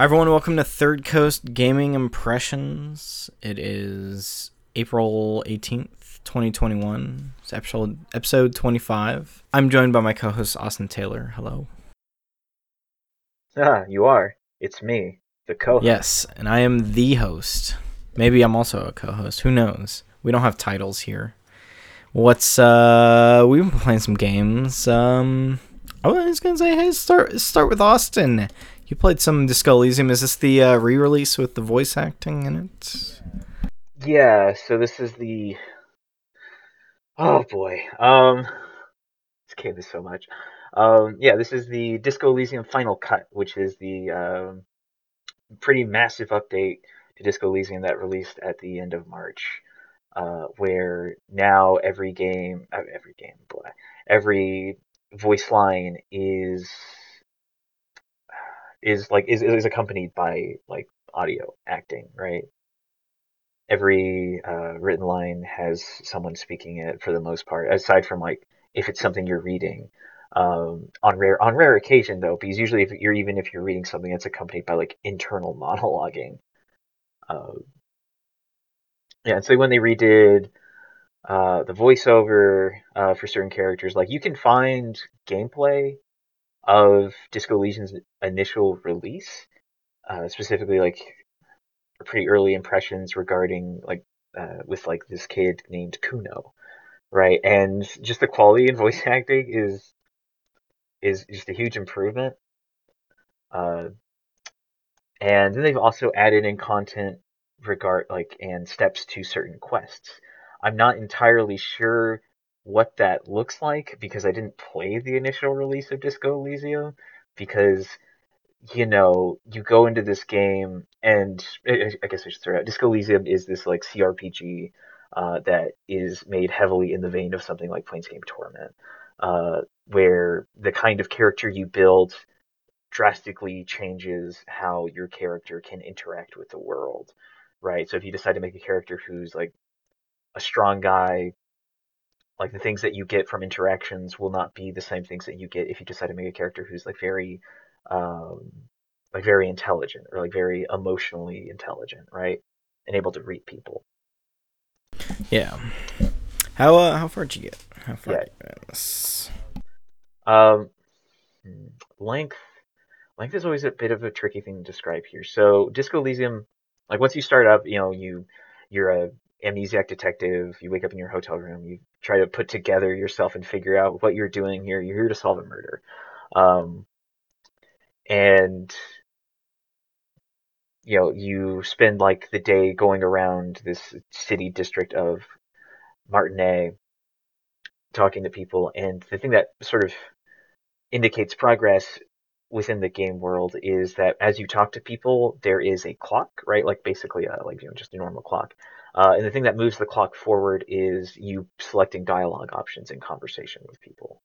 Hi everyone, welcome to Third Coast Gaming Impressions. It is April 18th, 2021. It's episode episode 25. I'm joined by my co-host Austin Taylor. Hello. Ah, you are. It's me, the co-host. Yes, and I am the host. Maybe I'm also a co-host. Who knows? We don't have titles here. What's uh we've been playing some games. Um oh I was gonna say hey start start with Austin. You played some Disco Elysium. Is this the uh, re-release with the voice acting in it? Yeah, so this is the Oh boy. Um this game is so much. Um yeah, this is the Disco Elysium Final Cut, which is the um pretty massive update to Disco Elysium that released at the end of March. Uh, where now every game, uh, every game, boy, every voice line is is like is is accompanied by like audio acting, right? Every uh, written line has someone speaking it for the most part, aside from like if it's something you're reading. Um, on rare on rare occasion though, because usually if you're even if you're reading something that's accompanied by like internal monologuing. Uh, yeah, and so when they redid uh, the voiceover uh, for certain characters, like you can find gameplay of Disco Elysium's initial release, uh, specifically like pretty early impressions regarding like uh, with like this kid named Cuno, right? And just the quality in voice acting is is just a huge improvement. Uh, and then they've also added in content regard like and steps to certain quests. I'm not entirely sure what that looks like because I didn't play the initial release of Disco Elysium because you know you go into this game and I guess I should start out. Disco Elysium is this like CRPG uh, that is made heavily in the vein of something like Planescape Torment, uh, where the kind of character you build drastically changes how your character can interact with the world, right? So if you decide to make a character who's like a strong guy like the things that you get from interactions will not be the same things that you get if you decide to make a character who's like very um like very intelligent or like very emotionally intelligent right? And able to read people. Yeah. How uh how far did you get? How far Yeah. did you get? This? um length length is always a bit of a tricky thing to describe here. So disco elysium like once you start up you know you you're a amnesiac detective you wake up in your hotel room you try to put together yourself and figure out what you're doing here you're here to solve a murder. Um and you know you spend like the day going around this city district of Martinaise talking to people and the thing that sort of indicates progress within the game world is that as you talk to people there is a clock right? Like basically a, like you know just a normal clock uh, and the thing that moves the clock forward is you selecting dialogue options in conversation with people.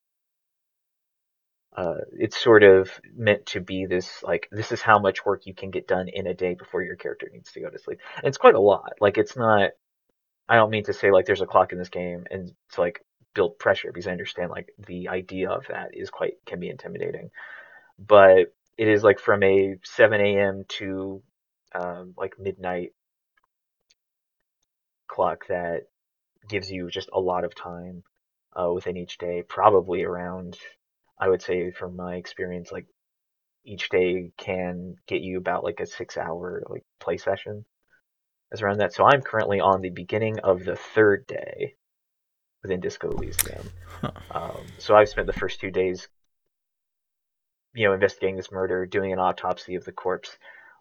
Uh, it's sort of meant to be this like this is how much work you can get done in a day before your character needs to go to sleep. And it's quite a lot. Like it's not i don't mean to say like there's a clock in this game and to like build pressure because i understand like the idea of that is quite can be intimidating. But it is like from a 7 a.m to um, like midnight clock that gives you just a lot of time uh, within each day probably around i would say from my experience like each day can get you about like a six hour like play session is around that so i'm currently on the beginning of the third day within disco elysium Huh. um, so i've spent the first two days you know investigating this murder doing an autopsy of the corpse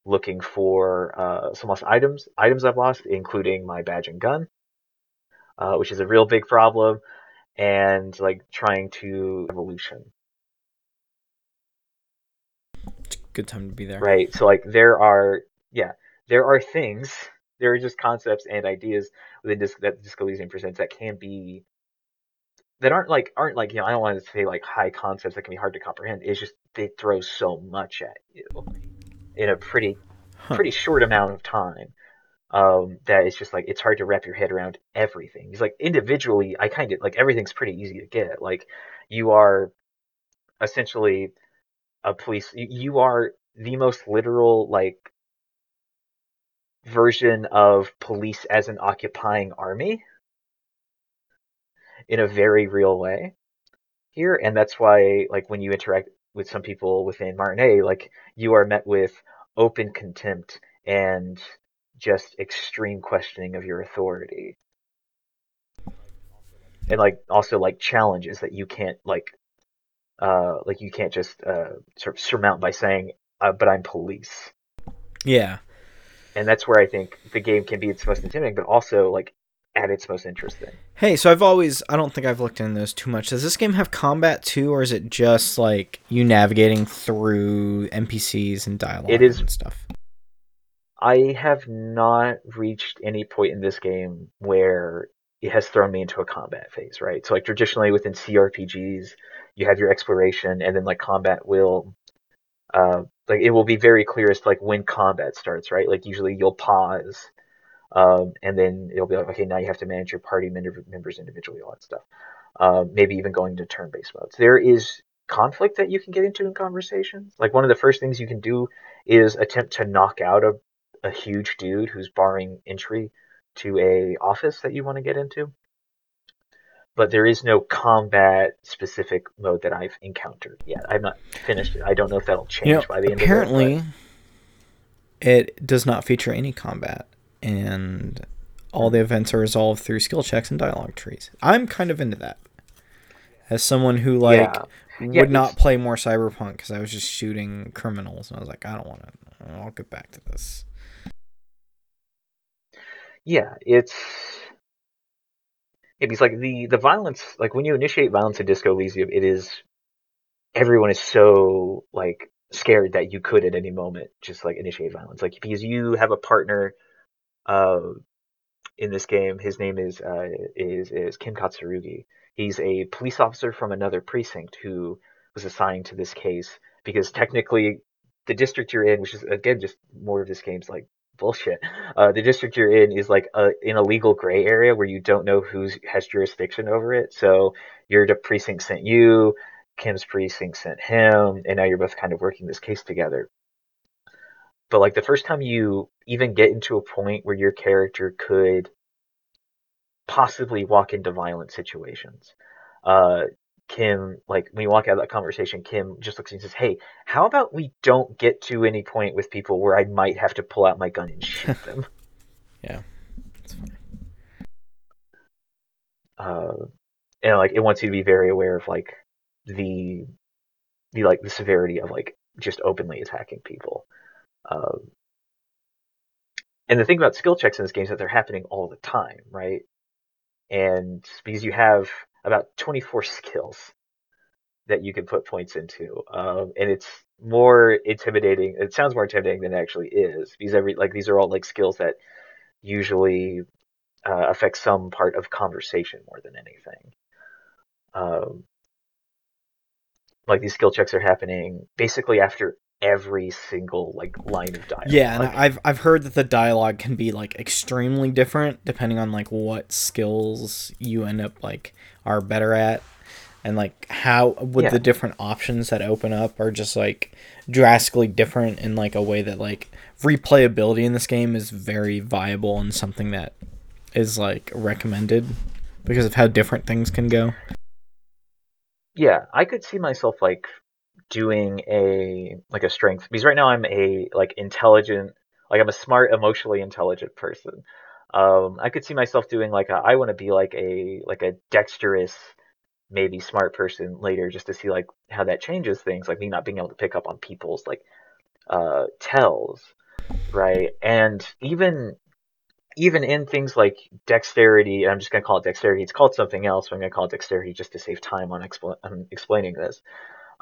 looking for uh, some lost items items i've lost including my badge and gun uh, which is a real big problem and like trying to evolution. It's a good time to be there. Right so like there are yeah there are things there are just concepts and ideas within Dis- that disco elysium presents that can be that aren't like aren't like you know i don't want to say like high concepts that can be hard to comprehend. It's just they throw so much at you in a pretty Huh. pretty short amount of time um that it's just like it's hard to wrap your head around everything. He's like individually i kind of like everything's pretty easy to get. Like you are essentially a police you, you are the most literal like version of police as an occupying army in a very real way here. And that's why like when you interact with some people within Martinaise like you are met with open contempt and just extreme questioning of your authority and like also like challenges that you can't like uh like you can't just uh sort of surmount by saying uh, but i'm police Yeah. and that's where i think the game can be its most intimidating but also like at its most interesting Hey, so I've always I don't think I've looked into those too much. Does this game have combat too, or is it just like you navigating through NPCs and dialogue It is- and stuff? i have not reached any point in this game where it has thrown me into a combat phase right so like traditionally within crpgs you have your exploration and then like combat will uh like it will be very clear as to like when combat starts right like usually you'll pause um, and then it'll be like, okay, now you have to manage your party members individually, all that stuff. Um, maybe even going to turn-based modes. There is conflict that you can get into in conversations. Like one of the first things you can do is attempt to knock out a, a huge dude who's barring entry to a office that you want to get into. But there is no combat specific mode that I've encountered yet. I've not finished it. I don't know if that'll change You know, by the end apparently, of it does not feature any combat, and all the events are resolved through skill checks and dialogue trees. I'm kind of into that. As someone who like Yeah. would Yeah, not play more cyberpunk because I was just shooting criminals, and I was like, I don't want to. I'll get back to this. Yeah, it's because like the the violence, like when you initiate violence in Disco Elysium, it is everyone is so like scared that you could at any moment just like initiate violence, like because you have a partner, in this game. His name is uh is is Kim Kitsuragi. He's a police officer from another precinct who was assigned to this case because technically the district you're in, which is again just more of this game's like bullshit. Uh, the district you're in is like a, in a legal gray area where you don't know who has jurisdiction over it. So your precinct sent you, Kim's precinct sent him, and now you're both kind of working this case together. But like the first time you even get into a point where your character could possibly walk into violent situations, uh, Kim, like when you walk out of that conversation, Kim just looks and says, Hey, how about we don't get to any point with people where I might have to pull out my gun and shoot them? Yeah. It's fine. uh, and like it wants you to be very aware of like the the like the severity of like just openly attacking people. Um, and the thing about skill checks in this game is that they're happening all the time, right? And because you have about 24 skills that you can put points into, um, and it's more intimidating. It sounds more intimidating than it actually is because every like these are all like skills that usually uh, affect some part of conversation more than anything. Um, like these skill checks are happening basically after every single like line of dialogue. Yeah, and I've I've heard that the dialogue can be like extremely different depending on like what skills you end up like are better at and like how with Yeah. the different options that open up are just like drastically different in like a way that like replayability in this game is very viable and something that is like recommended because of how different things can go. yeah, I could see myself like doing a like a strength because right now I'm a like intelligent, like I'm a smart, emotionally intelligent person. Um, I could see myself doing like a, I want to be like a like a dexterous, maybe smart person later, just to see like how that changes things, like me not being able to pick up on people's like uh tells, right? And even even in things like dexterity, I'm just going to call it dexterity. It's called something else, but I'm going to call it dexterity just to save time on, expl- on explaining this.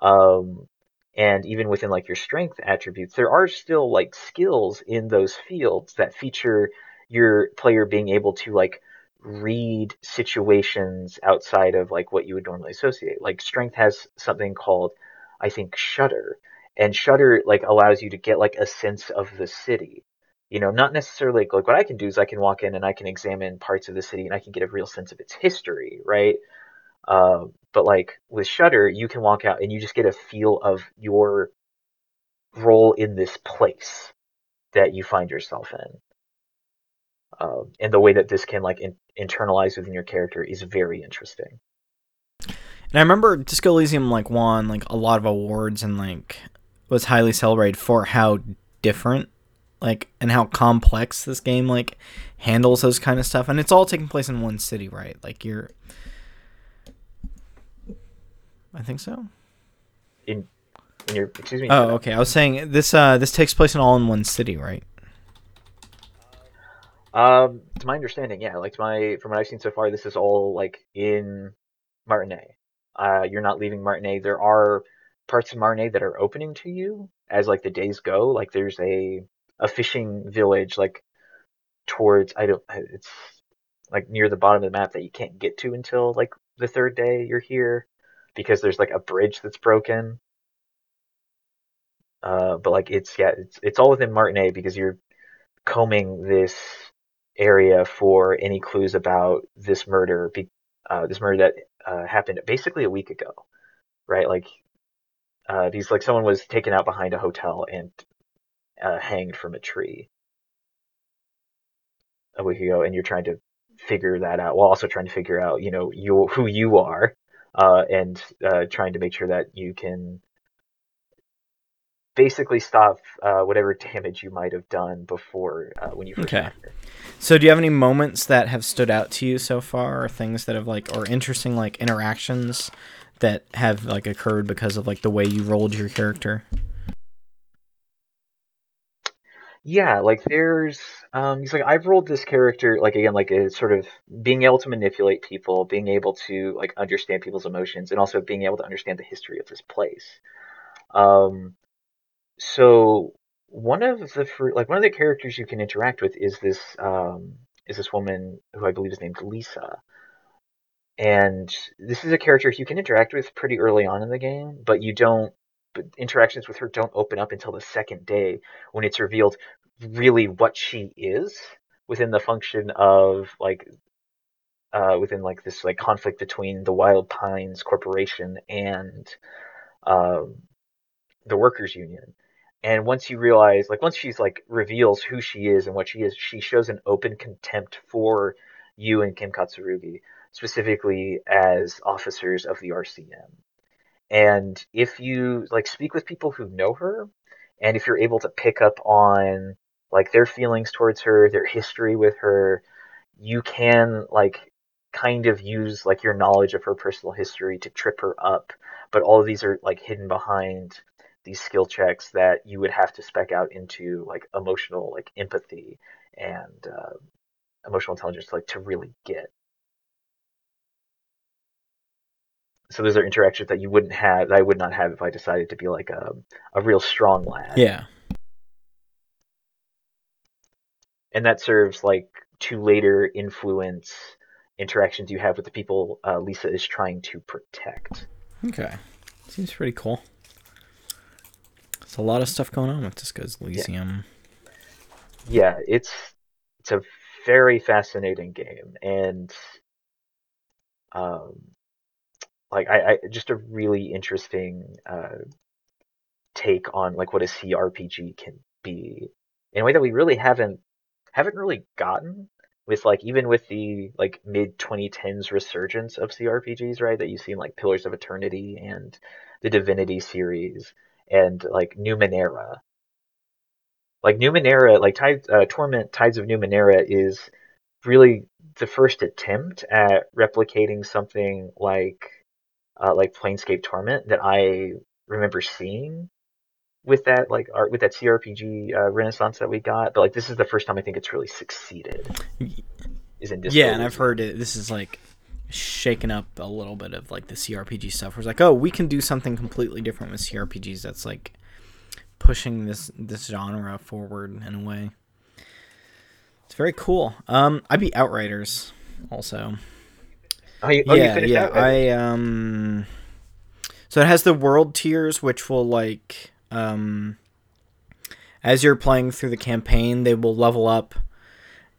Um, and even within like your strength attributes, there are still like skills in those fields that feature your player being able to like read situations outside of like what you would normally associate. Like strength has something called, I think, shudder, and shudder like allows you to get like a sense of the city you know, not necessarily like what I can do is I can walk in and I can examine parts of the city and I can get a real sense of its history, right? Uh, but like with Shutter, you can walk out and you just get a feel of your role in this place that you find yourself in. Uh, and the way that this can like in- internalize within your character is very interesting. And I remember Disco Elysium like won like a lot of awards and like was highly celebrated for how different like and how complex this game like handles those kind of stuff and it's all taking place in one city right like you're i think so In, in your excuse me. oh okay i was saying this uh this takes place in all in one city right Um, to my understanding, yeah, like to my from what I've seen so far, this is all like in Martinaise. Uh, you're not leaving Martinaise. There are parts of Martinaise that are opening to you as like the days go. Like there's a a fishing village like towards I don't it's like near the bottom of the map that you can't get to until like the third day you're here because there's like a bridge that's broken. Uh, but like it's yeah, it's it's all within Martinaise because you're combing this area for any clues about this murder, uh, this murder that uh, happened basically a week ago, right? Like, uh, these like someone was taken out behind a hotel and uh, hanged from a tree a week ago, and you're trying to figure that out while also trying to figure out, you know, you who you are, uh, and uh, trying to make sure that you can basically stop uh, whatever damage you might have done before uh, when you first Okay. so do you have any moments that have stood out to you so far or things that have like or interesting like interactions that have like occurred because of like the way you rolled your character Yeah, like there's um he's like I've rolled this character like again like a sort of being able to manipulate people, being able to like understand people's emotions and also being able to understand the history of this place. Um so one of the fir- like one of the characters you can interact with is this um is this woman who I believe is named Lisa. And this is a character you can interact with pretty early on in the game, but you don't interactions with her don't open up until the second day when it's revealed really what she is within the function of like uh, within like this like conflict between the Wild Pines Corporation and um, the workers union. And once you realize, like once she's like reveals who she is and what she is, she shows an open contempt for you and Kim Kitsuragi, specifically as officers of the RCM. And if you like speak with people who know her, and if you're able to pick up on like their feelings towards her, their history with her, you can like kind of use like your knowledge of her personal history to trip her up. But all of these are like hidden behind these skill checks that you would have to spec out into like emotional like empathy and uh, emotional intelligence like to really get. So those are interactions that you wouldn't have that I would not have if I decided to be like a a real strong lad. yeah And that serves like to later influence interactions you have with the people uh, Lisa is trying to protect. Okay. Seems pretty cool. There's a lot of stuff going on with Disco's Elysium. Yeah, it's it's a very fascinating game and um like I, I just a really interesting uh take on like what a CRPG can be in a way that we really haven't haven't really gotten with like even with the like mid 2010s resurgence of CRPGs, right? That you see in like Pillars of Eternity and the Divinity series and like Numenera. Like Numenera, like Tide, uh, Torment Tides of Numenera is really the first attempt at replicating something like uh, like Planescape Torment that I remember seeing with that like art with that CRPG uh, renaissance that we got. But like this is the first time I think it's really succeeded. Is in Disco Yeah, and I've heard it. This is like shaking up a little bit of like the CRPG stuff. Where it's like, oh, we can do something completely different with CRPGs. That's like pushing this this genre forward in a way. It's very cool. Um, I beat Outriders also. Oh, you, oh, you yeah, yeah. I um. So it has the world tiers, which will like um. As you're playing through the campaign, they will level up,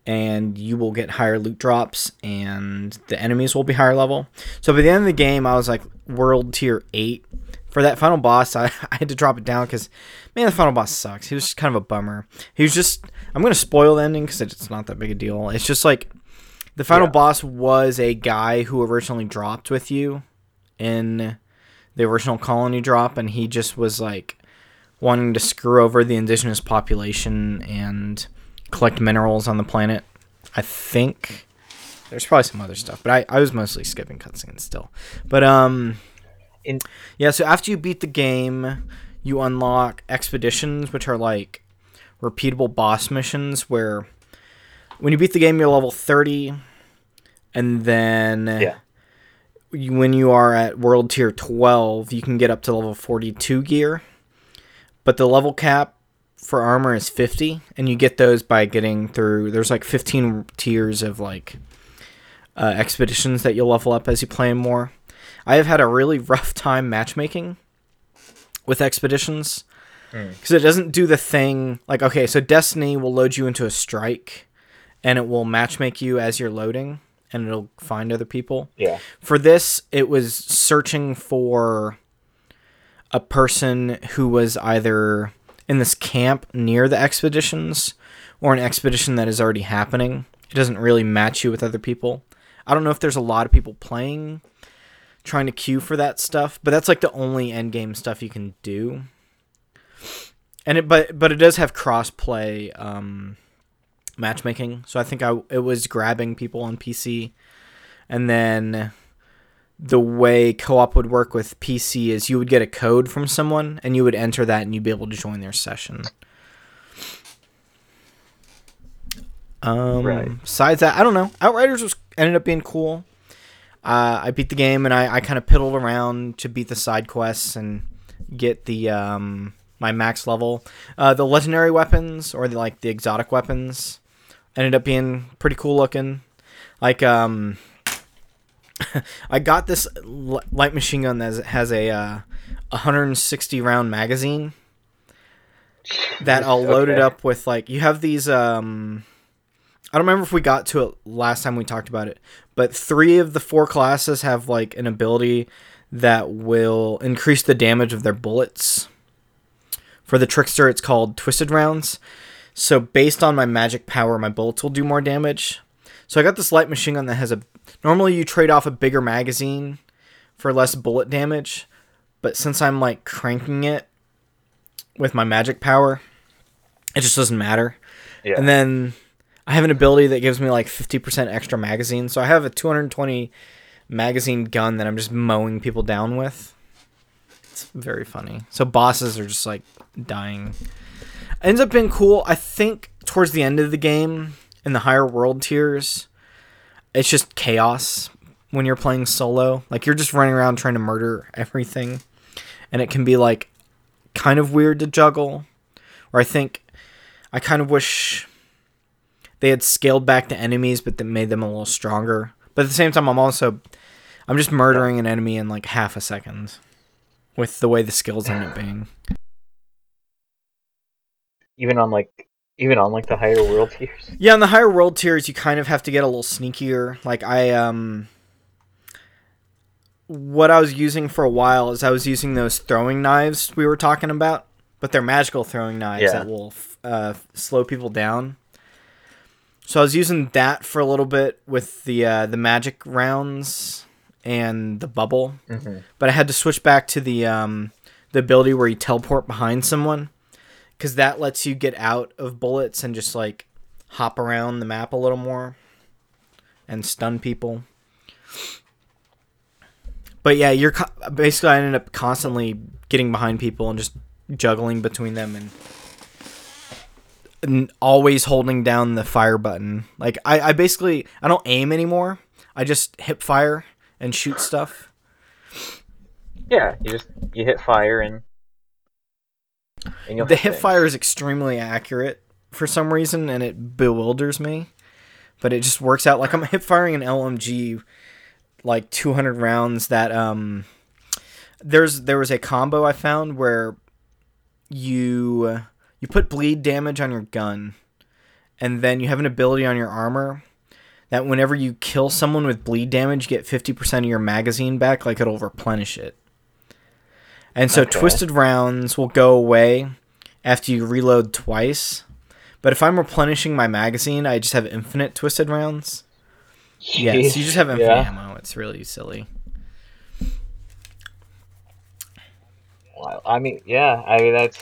and you will get higher loot drops, and the enemies will be higher level. So by the end of the game, I was like world tier eight. for that final boss, I, I had to drop it down because, man, the final boss sucks. He was just kind of a bummer. He was just, I'm going to spoil the ending because it's not that big a deal. It's just like the final Yeah. boss was a guy who originally dropped with you in the original colony drop, and he just was like wanting to screw over the indigenous population and collect minerals on the planet. I think there's probably some other stuff, but I, I was mostly skipping cutscenes still. But um, In yeah. So after you beat the game, you unlock expeditions, which are like repeatable boss missions where when you beat the game, you're level thirty, and then yeah, when you are at world tier 12 you can get up to level 42 gear. But the level cap for armor is 50 and you get those by getting through there's like 15 tiers of like uh, expeditions that you'll level up as you play more. I have had a really rough time matchmaking with expeditions because it doesn't do the thing like okay so destiny will load you into a strike and it will matchmake you as you're loading and it'll find other people yeah, for this, it was searching for a person who was either in this camp near the expeditions or an expedition that is already happening. It doesn't really match you with other people. I don't know if there's a lot of people playing trying to queue for that stuff, but that's like the only end game stuff you can do. And it but but it does have cross play um matchmaking. So I think I it was grabbing people on PC and then the way co-op would work with PC is you would get a code from someone and you would enter that and you'd be able to join their session. Um, Right. Besides that, I don't know. Outriders was ended up being cool. Uh, I beat the game and I, I kind of piddled around to beat the side quests and get the um, my max level. Uh, the legendary weapons or the like the exotic weapons ended up being pretty cool looking. Like um, I got this light machine gun that has- a uh, 160 round magazine that I'll load it up with like you have these um I don't remember if we got to it last time we talked about it, but 3 of the 4 classes have like an ability that will increase the damage of their bullets. For the trickster it's called twisted rounds. So based on my magic power, my bullets will do more damage. So I got this light machine gun that has a normally you trade off a bigger magazine for less bullet damage, but since I'm like cranking it with my magic power, it just doesn't matter. Yeah, And then I have an ability that gives me like 50% extra magazine. So I have a 220 magazine gun that I'm just mowing people down with. It's very funny. So bosses are just like dying. Ends up being cool. I think towards the end of the game in the higher world tiers, it's just chaos when you're playing solo. Like you're just running around trying to murder everything. And it can be like kind of weird to juggle. Or I think I kind of wish they had scaled back the enemies but that made them a little stronger. But at the same time I'm also I'm just murdering an enemy in like half a second with the way the skills end up being. Even on like even on like the higher world tiers. Yeah, on the higher world tiers, you kind of have to get a little sneakier. Like I um, what I was using for a while is I was using those throwing knives we were talking about, but they're magical throwing knives Yeah. that will f- uh, slow people down. So I was using that for a little bit with the uh, the magic rounds and the bubble, Mm-hmm. but I had to switch back to the um, the ability where you teleport behind someone because that lets you get out of bullets and just like hop around the map a little more and stun people. But yeah, you're co- basically I ended up constantly getting behind people and just juggling between them and, and always holding down the fire button. Like I, I basically I don't aim anymore. I just hip fire and shoot stuff. Yeah, you just you hit fire and the hip fire is extremely accurate for some reason and it bewilders me but it just works out. Like i'm hip firing an lmg like 200 rounds that um there's there was a combo i found where you you put bleed damage on your gun and then you have an ability on your armor that whenever you kill someone with bleed damage you get 50% of your magazine back like it'll replenish it And so Okay. twisted rounds will go away after you reload twice. But if I'm replenishing my magazine, I just have infinite twisted rounds. Yeah, so you just have infinite Yeah. ammo. It's really silly. Wow. I mean, yeah. I mean, that's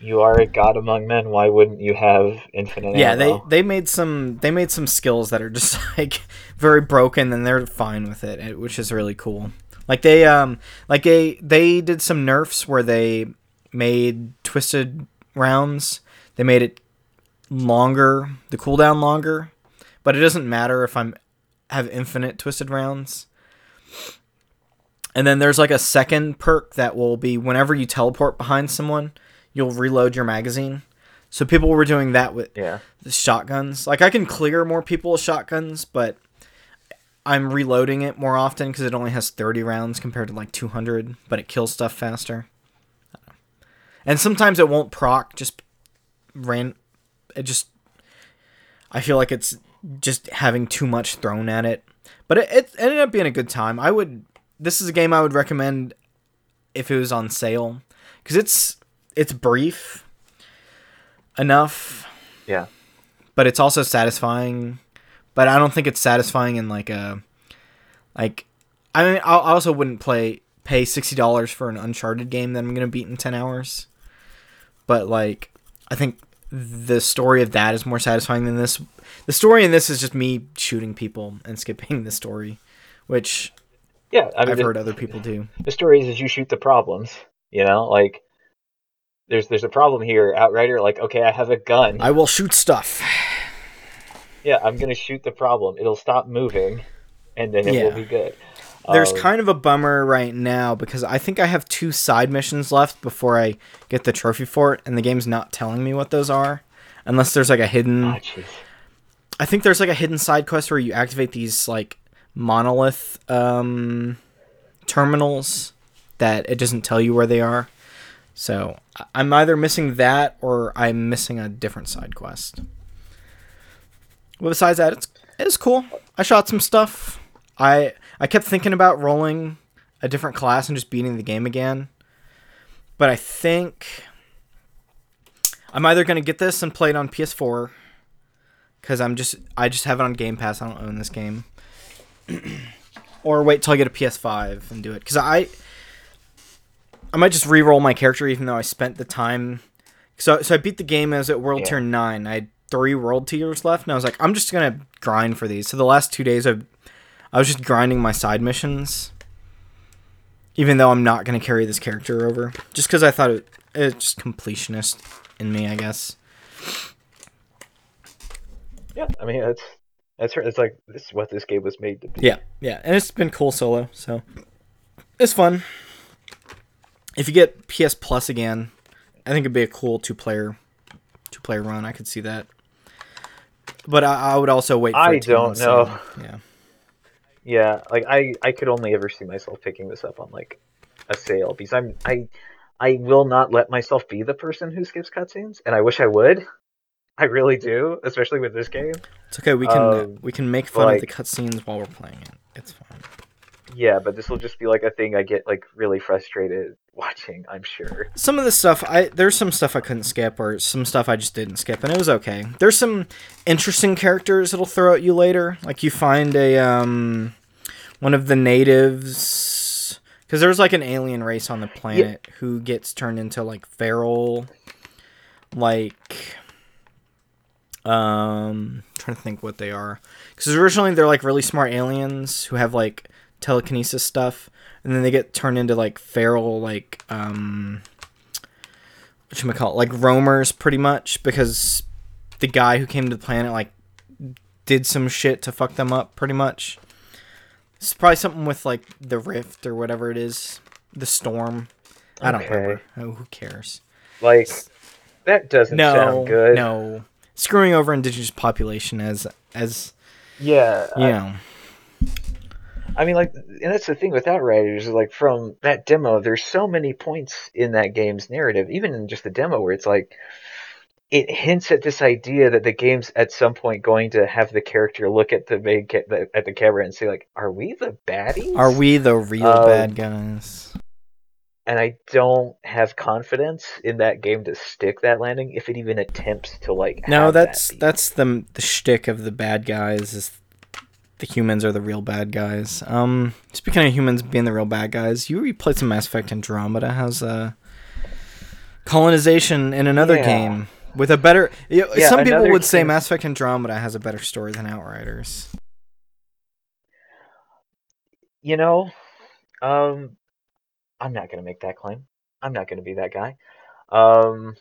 you are a god among men. Why wouldn't you have infinite Yeah, they ammo? they made some they made some skills that are just like very broken and they're fine with it, it- which is really cool. Like they um like they they did some nerfs where they made twisted rounds. They made it longer, the cooldown longer, but it doesn't matter if I'm have infinite twisted rounds. And then there's like a second perk that will be whenever you teleport behind someone, you'll reload your magazine. So people were doing that with Yeah. the shotguns. Like I can clear more people with shotguns, but I'm reloading it more often because it only has 30 rounds compared to like 200, but it kills stuff faster. And sometimes it won't proc. Just ran. It just. I feel like it's just having too much thrown at it, but it, it ended up being a good time. I would. This is a game I would recommend if it was on sale because it's it's brief enough Yeah. but it's also satisfying. But I don't think it's satisfying in like a like. I mean, I also wouldn't play pay sixty dollars for an Uncharted game that I'm gonna beat in ten hours. But like, I think the story of that is more satisfying than this. The story in this is just me shooting people and skipping the story, which Yeah. I mean, I've the, heard other people do. the story is, is you shoot the problems. You know, like there's there's a problem here. Outrider, like, okay, I have a gun. I will shoot stuff. Yeah, I'm gonna shoot the problem. It'll stop moving, and then it will be good. There's Um, kind of a bummer right now because I think I have two side missions left before I get the trophy for it, and the game's not telling me what those are. Unless there's like a hidden. jeez. I think there's like a hidden side quest where you activate these like monolith um, terminals that it doesn't tell you where they are. So I'm either missing that or I'm missing a different side quest. Well, besides that, it's it's cool. I shot some stuff. I I kept thinking about rolling a different class and just beating the game again. But I think I'm either gonna get this and play it on PS4 because I'm just I just have it on Game Pass. I don't own this game, or wait till I get a PS5 and do it because I I might just re-roll my character even though I spent the time. So so I beat the game as at World Yeah. Tier Nine. I three World Tiers left, and I was like, I'm just gonna grind for these. So the last two days I I was just grinding my side missions. Even though I'm not gonna carry this character over, just because I thought it it's just completionist in me, I guess. Yeah, I mean that's that's. It's like this is what this game was made to be. Yeah, yeah, and it's been cool solo, so it's fun. If you get PS Plus again, I think it'd be a cool two player, two player run. I could see that, but I, I would also wait. For I to be on don't know. sale. Yeah, Yeah, like I I could only ever see myself picking this up on like a sale because I'm I I will not let myself be the person who skips cutscenes, and I wish I would. I really do, especially with this game. it's okay. We can Um, we can make fun like- of the cutscenes while we're playing it. It's fine. Yeah, but this will just be like a thing I get like really frustrated watching. I'm sure. Some of the stuff I there's some stuff I couldn't skip, or some stuff I just didn't skip, and it was okay. There's some interesting characters it'll throw at you later. Like you find a um one of the natives because there's like an alien race on the planet who gets turned into like feral, like um trying to think what they are because originally they're like really smart aliens who have like telekinesis stuff and then they get turned into like feral like um what you call it like roamers pretty much because the guy who came to the planet like did some shit to fuck them up pretty much it's probably something with like the rift or whatever it is the storm i don't Okay. remember oh, who cares Like that doesn't no sound good. no screwing over indigenous population as as Yeah. you I- know I mean, like, and that's the thing with Outriders. is, Like from that demo, there's so many points in that game's narrative, even in just the demo, where it's like it hints at this idea that the game's at some point going to have the character look at the main ca- the, at the camera and say, like, "Are we the baddies? are we the real Um, bad guys and I don't have confidence in that game to stick that landing if it even attempts to like. No, have that that's be. that's the the shtick of the bad guys is the humans are the real bad guys. Um, speaking of humans being the real bad guys, you played some Mass Effect Andromeda. How's uh colonization in another Yeah. game with a better? You know, Yeah, some people would say Mass Effect Andromeda has a better story than Outriders. You know, um, I'm not gonna make that claim. I'm not gonna be that guy. Um,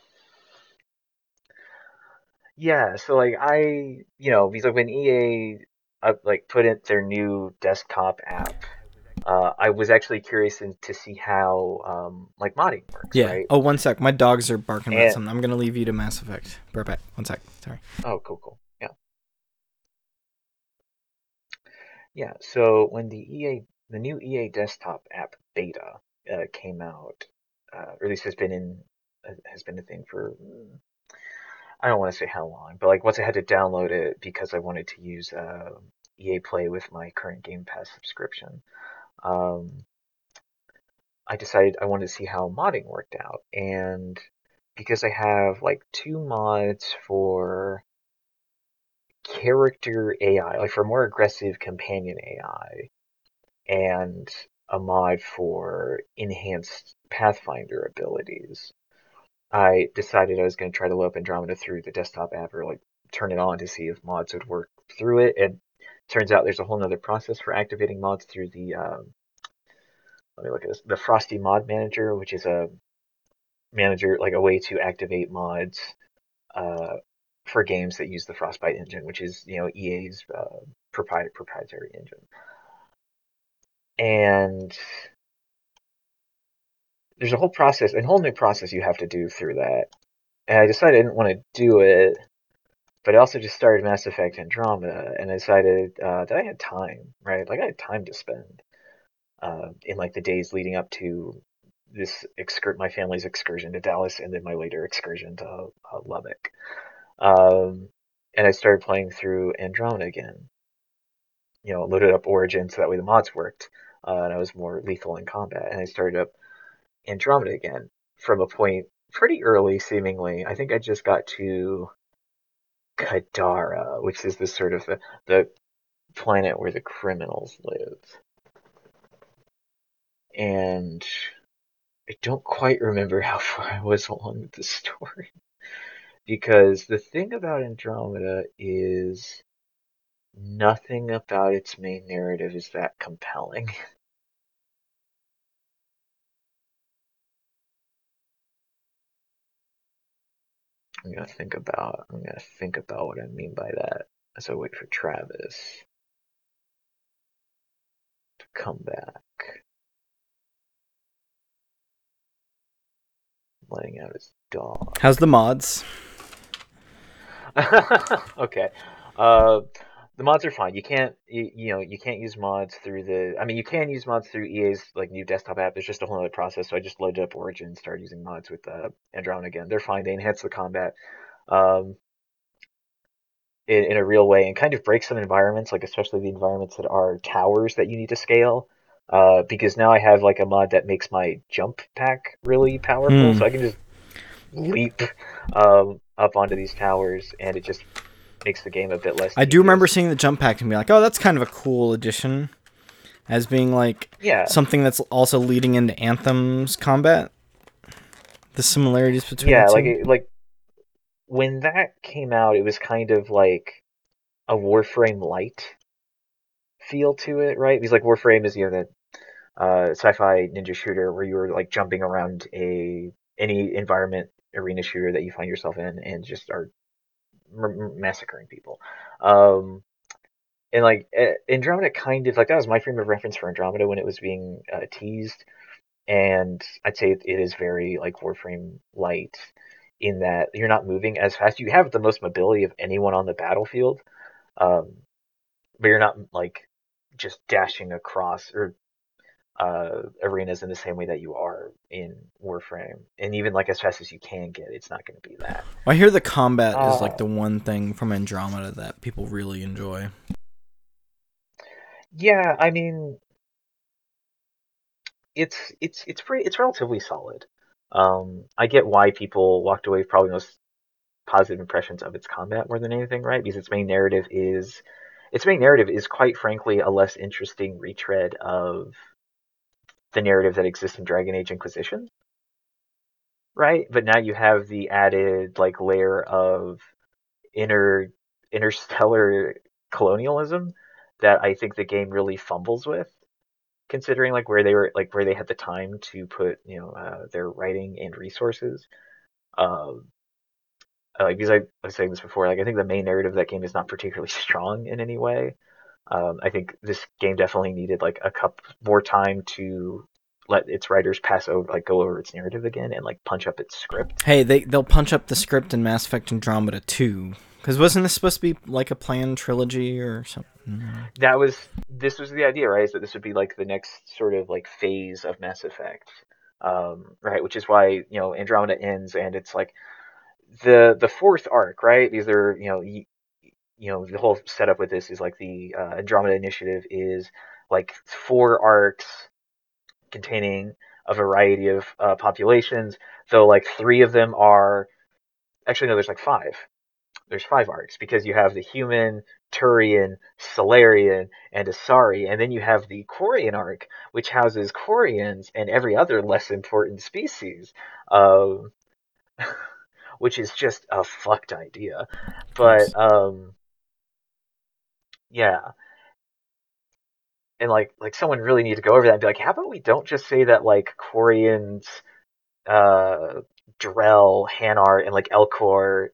yeah, so like I, you know, because like when EA uh, like put in their new desktop app, uh, I was actually curious in, to see how um like modding works, Yeah. right? Oh, one sec. My dogs are barking about And- something. I'm gonna leave you to Mass Effect. Right back. One sec. Sorry. Oh, cool, cool. Yeah. Yeah, so when the EA, the new EA desktop app beta uh, came out, uh, or at least has been in, uh, has been a thing for, mm, I don't want to say how long, but like once I had to download it because I wanted to use uh, EA Play with my current Game Pass subscription, um, I decided I wanted to see how modding worked out, and because I have like two mods for character AI, like for more aggressive companion AI, and a mod for enhanced Pathfinder abilities. I decided I was going to try to load up Andromeda through the desktop app or like turn it on to see if mods would work through it. And turns out there's a whole other process for activating mods through the um, let me look at this the Frosty Mod Manager, which is a manager like a way to activate mods uh, for games that use the Frostbite engine, which is you know EA's uh, propri- proprietary engine. And there's a whole process, a whole new process you have to do through that. And I decided I didn't want to do it, but I also just started Mass Effect Andromeda, and I decided uh, that I had time, right? Like I had time to spend uh, in like the days leading up to this excur- my family's excursion to Dallas, and then my later excursion to uh, Lubbock. Um, and I started playing through Andromeda again. You know, loaded up Origin so that way the mods worked, uh, and I was more lethal in combat. And I started up Andromeda again from a point pretty early, seemingly. I think I just got to Kadara, which is the sort of the, the planet where the criminals live. And I don't quite remember how far I was along with the story. Because the thing about Andromeda is nothing about its main narrative is that compelling. I'm gonna think about I'm gonna think about what I mean by that as I wait for Travis to come back. Letting out his dog. How's the mods? okay. Uh, the mods are fine. You can't, you, you know, you can't use mods through the. I mean, you can use mods through EA's like new desktop app. It's just a whole other process. So I just loaded up Origin and started using mods with uh, Andromeda again. They're fine. They enhance the combat, um, in in a real way and kind of break some environments, like especially the environments that are towers that you need to scale. Uh, because now I have like a mod that makes my jump pack really powerful, Hmm. so I can just leap um, up onto these towers, and it just makes the game a bit less. I do remember seeing the jump pack and be like, oh, that's kind of a cool addition, as being like Yeah, something that's also leading into Anthem's combat. The similarities between yeah, like it, like when that came out, it was kind of like a Warframe light feel to it, right? Because like Warframe is you know the uh, sci-fi ninja shooter where you were like jumping around a any environment arena shooter that you find yourself in and just are m- massacring people. Um, and like eh, Andromeda kind of like that was my frame of reference for Andromeda when it was being uh, teased, and I'd say it, it is very like Warframe light in that you're not moving as fast. You have the most mobility of anyone on the battlefield, um, but you're not like just dashing across or uh, arenas in the same way that you are in Warframe. And even like as fast as you can get, it's not going to be that. I hear the combat is Uh, like the one thing from Andromeda that people really enjoy. Yeah, I mean, it's it's it's pretty it's relatively solid. Um, I get why people walked away with probably most positive impressions of its combat more than anything, right? Because its main narrative is its main narrative is quite frankly a less interesting retread of the narrative that exists in Dragon Age Inquisition. Right? But now you have the added like layer of inner interstellar colonialism that I think the game really fumbles with considering like where they were like where they had the time to put you know uh, their writing and resources um like because I, was saying this before like i think the main narrative of that game is not particularly strong in any way um, i think this game definitely needed like a cup more time to let its writers pass over like go over its narrative again and like punch up its script hey they, they'll punch up the script in mass effect andromeda 2 because wasn't this supposed to be like a planned trilogy or something? That was this was the idea, right? Is that this would be like the next sort of like phase of Mass Effect, um, right? Which is why you know Andromeda ends, and it's like the the fourth arc, right? These are you know you, know the whole setup with this is like the uh, Andromeda Initiative is like four arcs containing a variety of uh, populations, though like three of them are actually no, there's like five there's five arcs because you have the human, Turian, Salarian, and Asari, and then you have the Quarian arc, which houses Quarians and every other less important species, um, which is just a fucked idea. But um, yeah, and like like someone really need to go over that and be like, how about we don't just say that like Quarians, uh, Drell, Hanar, and like Elcor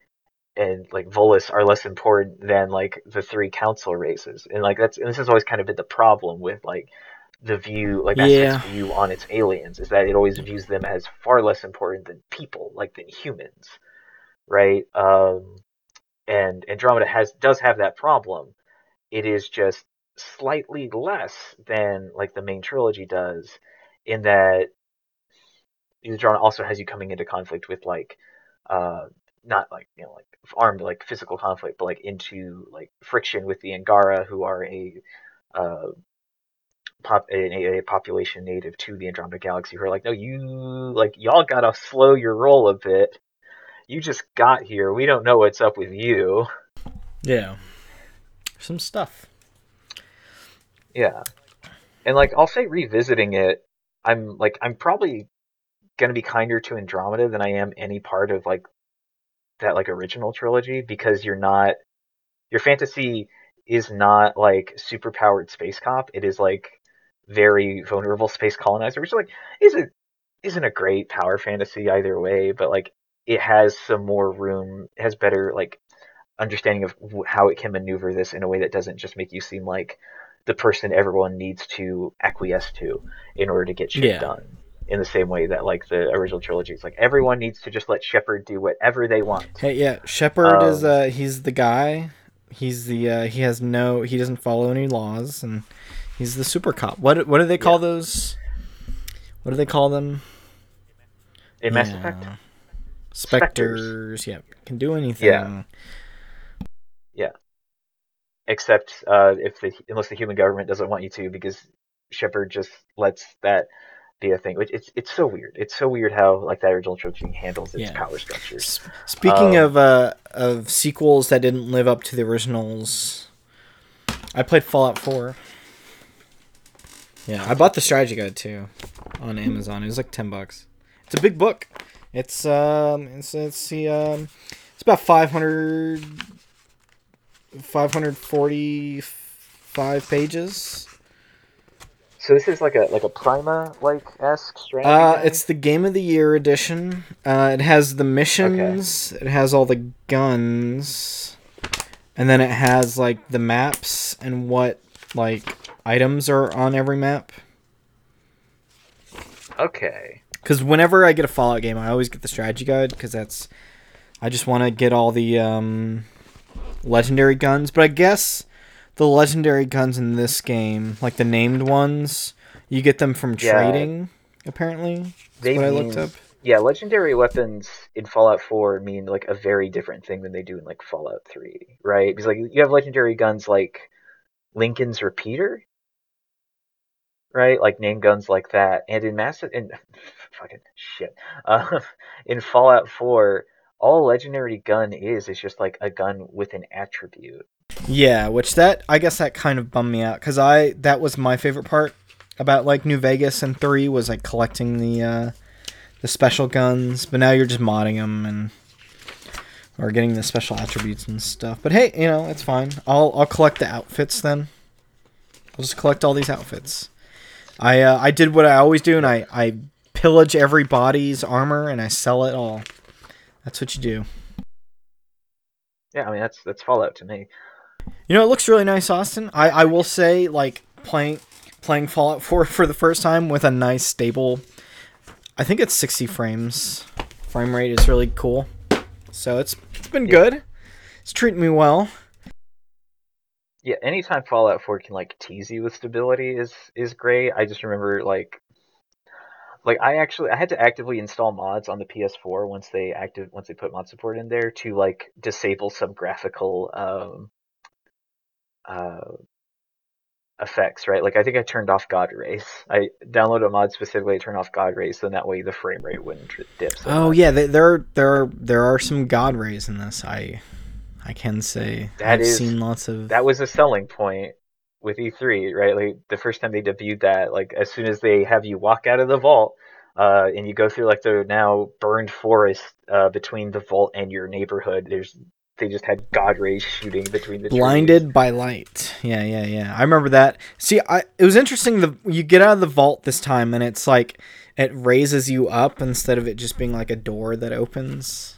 and like Volus are less important than like the three council races, and like that's and this has always kind of been the problem with like the view like that yeah. view on its aliens is that it always views them as far less important than people, like than humans, right? Um, and Andromeda has does have that problem. It is just slightly less than like the main trilogy does, in that the Andromeda also has you coming into conflict with like uh, not like you know like armed like physical conflict, but like into like friction with the Angara, who are a uh, pop a, a, population native to the Andromeda Galaxy, who are like, no, you like y'all gotta slow your roll a bit. You just got here. We don't know what's up with you. Yeah, some stuff. Yeah, and like I'll say, revisiting it, I'm like I'm probably gonna be kinder to Andromeda than I am any part of like that like original trilogy because you're not your fantasy is not like super powered space cop. It is like very vulnerable space colonizer, which like isn't isn't a great power fantasy either way, but like it has some more room, has better like understanding of how it can maneuver this in a way that doesn't just make you seem like the person everyone needs to acquiesce to in order to get shit yeah. done in the same way that like the original trilogy is like everyone needs to just let Shepard do whatever they want. Hey, yeah, Shepard um, is uh he's the guy. He's the uh he has no he doesn't follow any laws and he's the super cop. What what do they call yeah. those? What do they call them? In Mass yeah. Effect. Spectres. Spectres. Yeah, can do anything. Yeah. Yeah. Except uh, if the unless the human government doesn't want you to, because Shepard just lets that be a thing. It's it's so weird. It's so weird how like that original trilogy handles its yeah. power structures. Speaking um, of uh, of sequels that didn't live up to the originals, I played Fallout Four. Yeah, I bought the strategy guide too on Amazon. It was like ten bucks. It's a big book. It's um it's it's the um it's about 500 545 pages so this is like a like a Prima like esque strategy. Uh, it's the Game of the Year edition. Uh, it has the missions. Okay. It has all the guns, and then it has like the maps and what like items are on every map. Okay. Because whenever I get a Fallout game, I always get the strategy guide because that's I just want to get all the um, legendary guns. But I guess the legendary guns in this game, like the named ones, you get them from yeah. trading. Apparently, they what mean, I looked up. Yeah, legendary weapons in Fallout 4 mean like a very different thing than they do in like Fallout 3, right? Because like you have legendary guns like Lincoln's repeater, right? Like name guns like that. And in Mass in fucking shit. Uh, in Fallout 4, all legendary gun is is just like a gun with an attribute. Yeah, which that I guess that kind of bummed me out because I that was my favorite part about like New Vegas and three was like collecting the uh, the special guns, but now you're just modding them and or getting the special attributes and stuff. But hey, you know it's fine. I'll I'll collect the outfits then. I'll just collect all these outfits. I uh, I did what I always do, and I I pillage every body's armor and I sell it all. That's what you do. Yeah, I mean that's that's Fallout to me. You know, it looks really nice, Austin. I, I will say, like playing playing Fallout 4 for the first time with a nice stable. I think it's 60 frames. Frame rate is really cool. So it's it's been Yeah. good. It's treating me well. Yeah, anytime Fallout 4 can like tease you with stability is is great. I just remember like like I actually I had to actively install mods on the PS4 once they active once they put mod support in there to like disable some graphical um uh effects, right? Like I think I turned off God Rays. I downloaded a mod specifically to turn off God Rays, so that way the frame rate wouldn't dip. So Oh much. yeah, th- there there are, there are some god rays in this. I I can say That I've is- seen lots of that was a selling point with E3, right? Like the first time they debuted that, like as soon as they have you walk out of the vault, uh, and you go through like the now burned forest uh, between the vault and your neighborhood, there's they just had god rays shooting between the trees. blinded by light. Yeah, yeah, yeah. I remember that. See, I it was interesting. The you get out of the vault this time, and it's like it raises you up instead of it just being like a door that opens.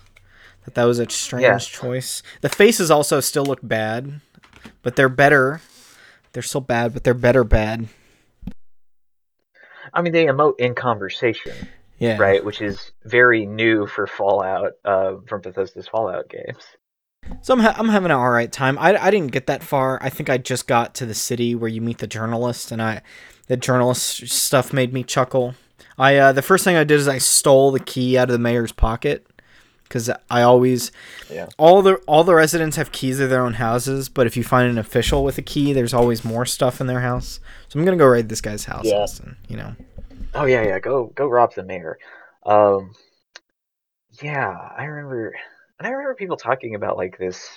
That that was a strange Yeah. choice. The faces also still look bad, but they're better. They're so bad, but they're better bad. I mean, they emote in conversation, Yeah. right? Which is very new for Fallout, uh, from Bethesda's Fallout games. So I'm, ha- I'm having an all right time. I, I didn't get that far. I think I just got to the city where you meet the journalist, and I the journalist stuff made me chuckle. I uh, the first thing I did is I stole the key out of the mayor's pocket because I always Yeah. all the all the residents have keys of their own houses, but if you find an official with a key, there's always more stuff in their house. So I'm gonna go raid this guy's house, Yeah. Austin. You know. Oh yeah, yeah. Go go rob the mayor. Um, yeah, I remember, and I remember people talking about like this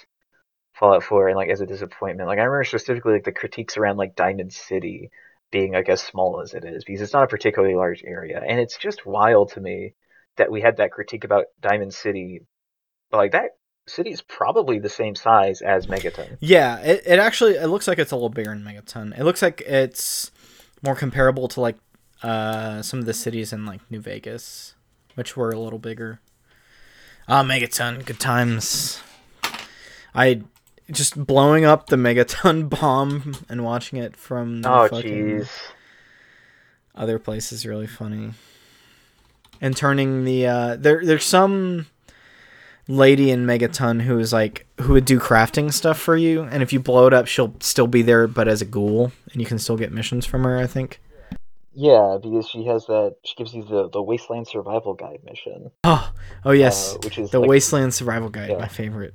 Fallout 4 and like as a disappointment. Like I remember specifically like the critiques around like Diamond City being like as small as it is because it's not a particularly large area, and it's just wild to me that we had that critique about Diamond City. But like that city is probably the same size as Megaton. Yeah, it, it actually it looks like it's a little bigger than Megaton. It looks like it's more comparable to like uh some of the cities in like New Vegas, which were a little bigger. Ah, Megaton, good times. I just blowing up the Megaton bomb and watching it from the Oh fucking jeez. other places really funny. And turning the uh there there's some lady in Megaton who is like who would do crafting stuff for you and if you blow it up she'll still be there but as a ghoul and you can still get missions from her, I think. Yeah, because she has that. She gives you the the Wasteland Survival Guide mission, Oh, oh yes. uh, which is the like, Wasteland Survival Guide, Yeah. my favorite.